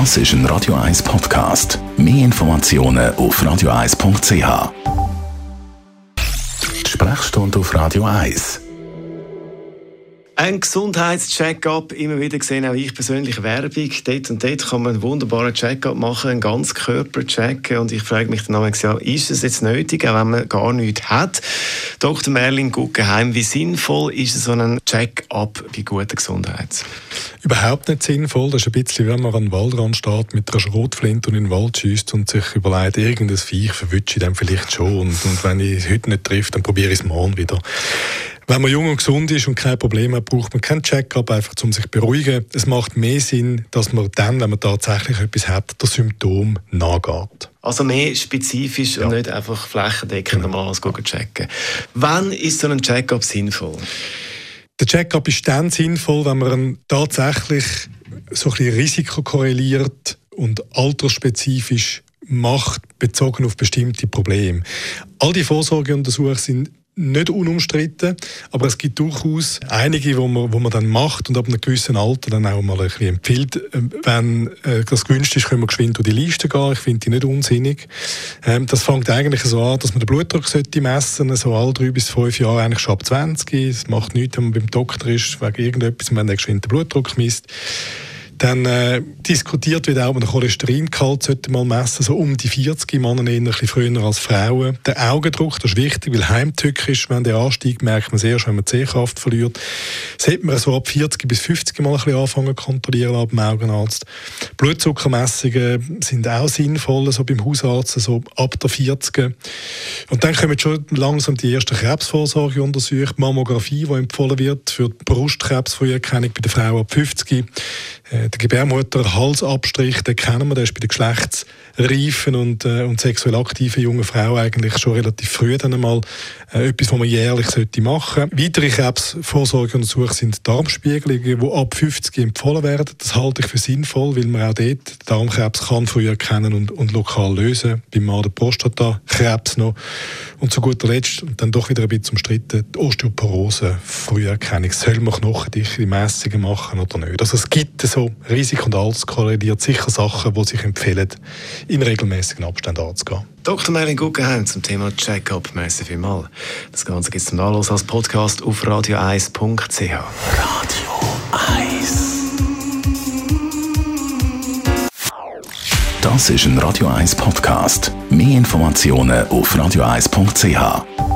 Das ist ein Radio 1 Podcast. Mehr Informationen auf radio1.ch. Sprechstunde auf Radio 1. Ein Gesundheitscheck-up, immer wieder gesehen, auch ich persönlich Werbung. Dort und dort kann man einen wunderbaren Check-up machen, einen Ganzkörper-Check. Und ich frage mich dann ja, ist es jetzt nötig, auch wenn man gar nichts hat? Dr. Merlin Guggenheim, wie sinnvoll ist so ein Check-up bei guter Gesundheit? Überhaupt nicht sinnvoll. Das ist ein bisschen, wenn man an den Waldrand steht, mit einer Schrotflinte und in den Wald schießt und sich überlegt, irgendein Viech verwünsche ich dann vielleicht schon. Und, und wenn ich es heute nicht treffe, dann probiere ich es morgen wieder. Wenn man jung und gesund ist und kein Problem hat, braucht man keinen Check-up, einfach um sich zu beruhigen. Es macht mehr Sinn, dass man dann, wenn man tatsächlich etwas hat, das Symptom nachgeht. Also mehr spezifisch ja. und nicht einfach flächendeckend genau. mal alles checken. Wann ist so ein Check-up sinnvoll? Der Check-up ist dann sinnvoll, wenn man tatsächlich so ein bisschen Risiko korreliert und altersspezifisch macht, bezogen auf bestimmte Probleme. All die Vorsorgeuntersuchungen sind nicht unumstritten, aber es gibt durchaus einige, wo man, wo man dann macht und ab einem gewissen Alter dann auch mal ein bisschen empfiehlt. Ähm, wenn äh, das gewünscht ist, können wir geschwind durch die Liste gehen. Ich finde die nicht unsinnig. Ähm, das fängt eigentlich so an, dass man den Blutdruck sollte messen, so alle drei bis fünf Jahre, eigentlich schon ab 20. Es macht nichts, wenn man beim Doktor ist, wegen irgendetwas, wenn der geschwind den Blutdruck misst. Dann äh, diskutiert wird auch, man Cholesteringehalt sollte mal messen, so um die 40 Männer eher ein bisschen früher als Frauen. Der Augendruck, das ist wichtig, weil heimtückisch, wenn der ansteigt, merkt man sehr, wenn man Sehkraft verliert. Sollte man so ab 40 bis 50 Mal ein bisschen anfangen kontrollieren ab dem Augenarzt. Blutzuckermessungen sind auch sinnvoll, so beim Hausarzt, so ab der 40. Und dann kommen schon langsam die ersten Krebsvorsorgeuntersuchungen, Mammographie, die empfohlen wird für die Brustkrebsfrüherkennung bei der Frau ab 50. Äh, der Gebärmutter-Halsabstrich, den kennen wir, der ist bei den geschlechtsreifen und, äh, und sexuell aktiven jungen Frauen eigentlich schon relativ früh dann einmal äh, etwas, was man jährlich sollte machen sollte. Weitere Krebsvorsorgeuntersuchungen sind Darmspiegelungen, die ab 50 empfohlen werden. Das halte ich für sinnvoll, weil man auch dort Darmkrebs kann früh erkennen und, und lokal lösen. Beim Mann der Prostatakrebs noch. Und zu guter Letzt, und dann doch wieder ein bisschen umstritten, die Osteoporose, Früherkennung. Soll man knochendichte Messungen machen oder nicht? Also es gibt so Risiko und alles korreliert sicher Sachen, die sich empfehlen, in regelmäßigen Abständen anzugehen. Dr. Merlin Guggenheim zum Thema Check-up. Merci vielmals. Das Ganze gibt es zum Nachlass als Podcast auf radio1.ch. Radio 1 Das ist ein Radio 1 Podcast. Mehr Informationen auf radio1.ch.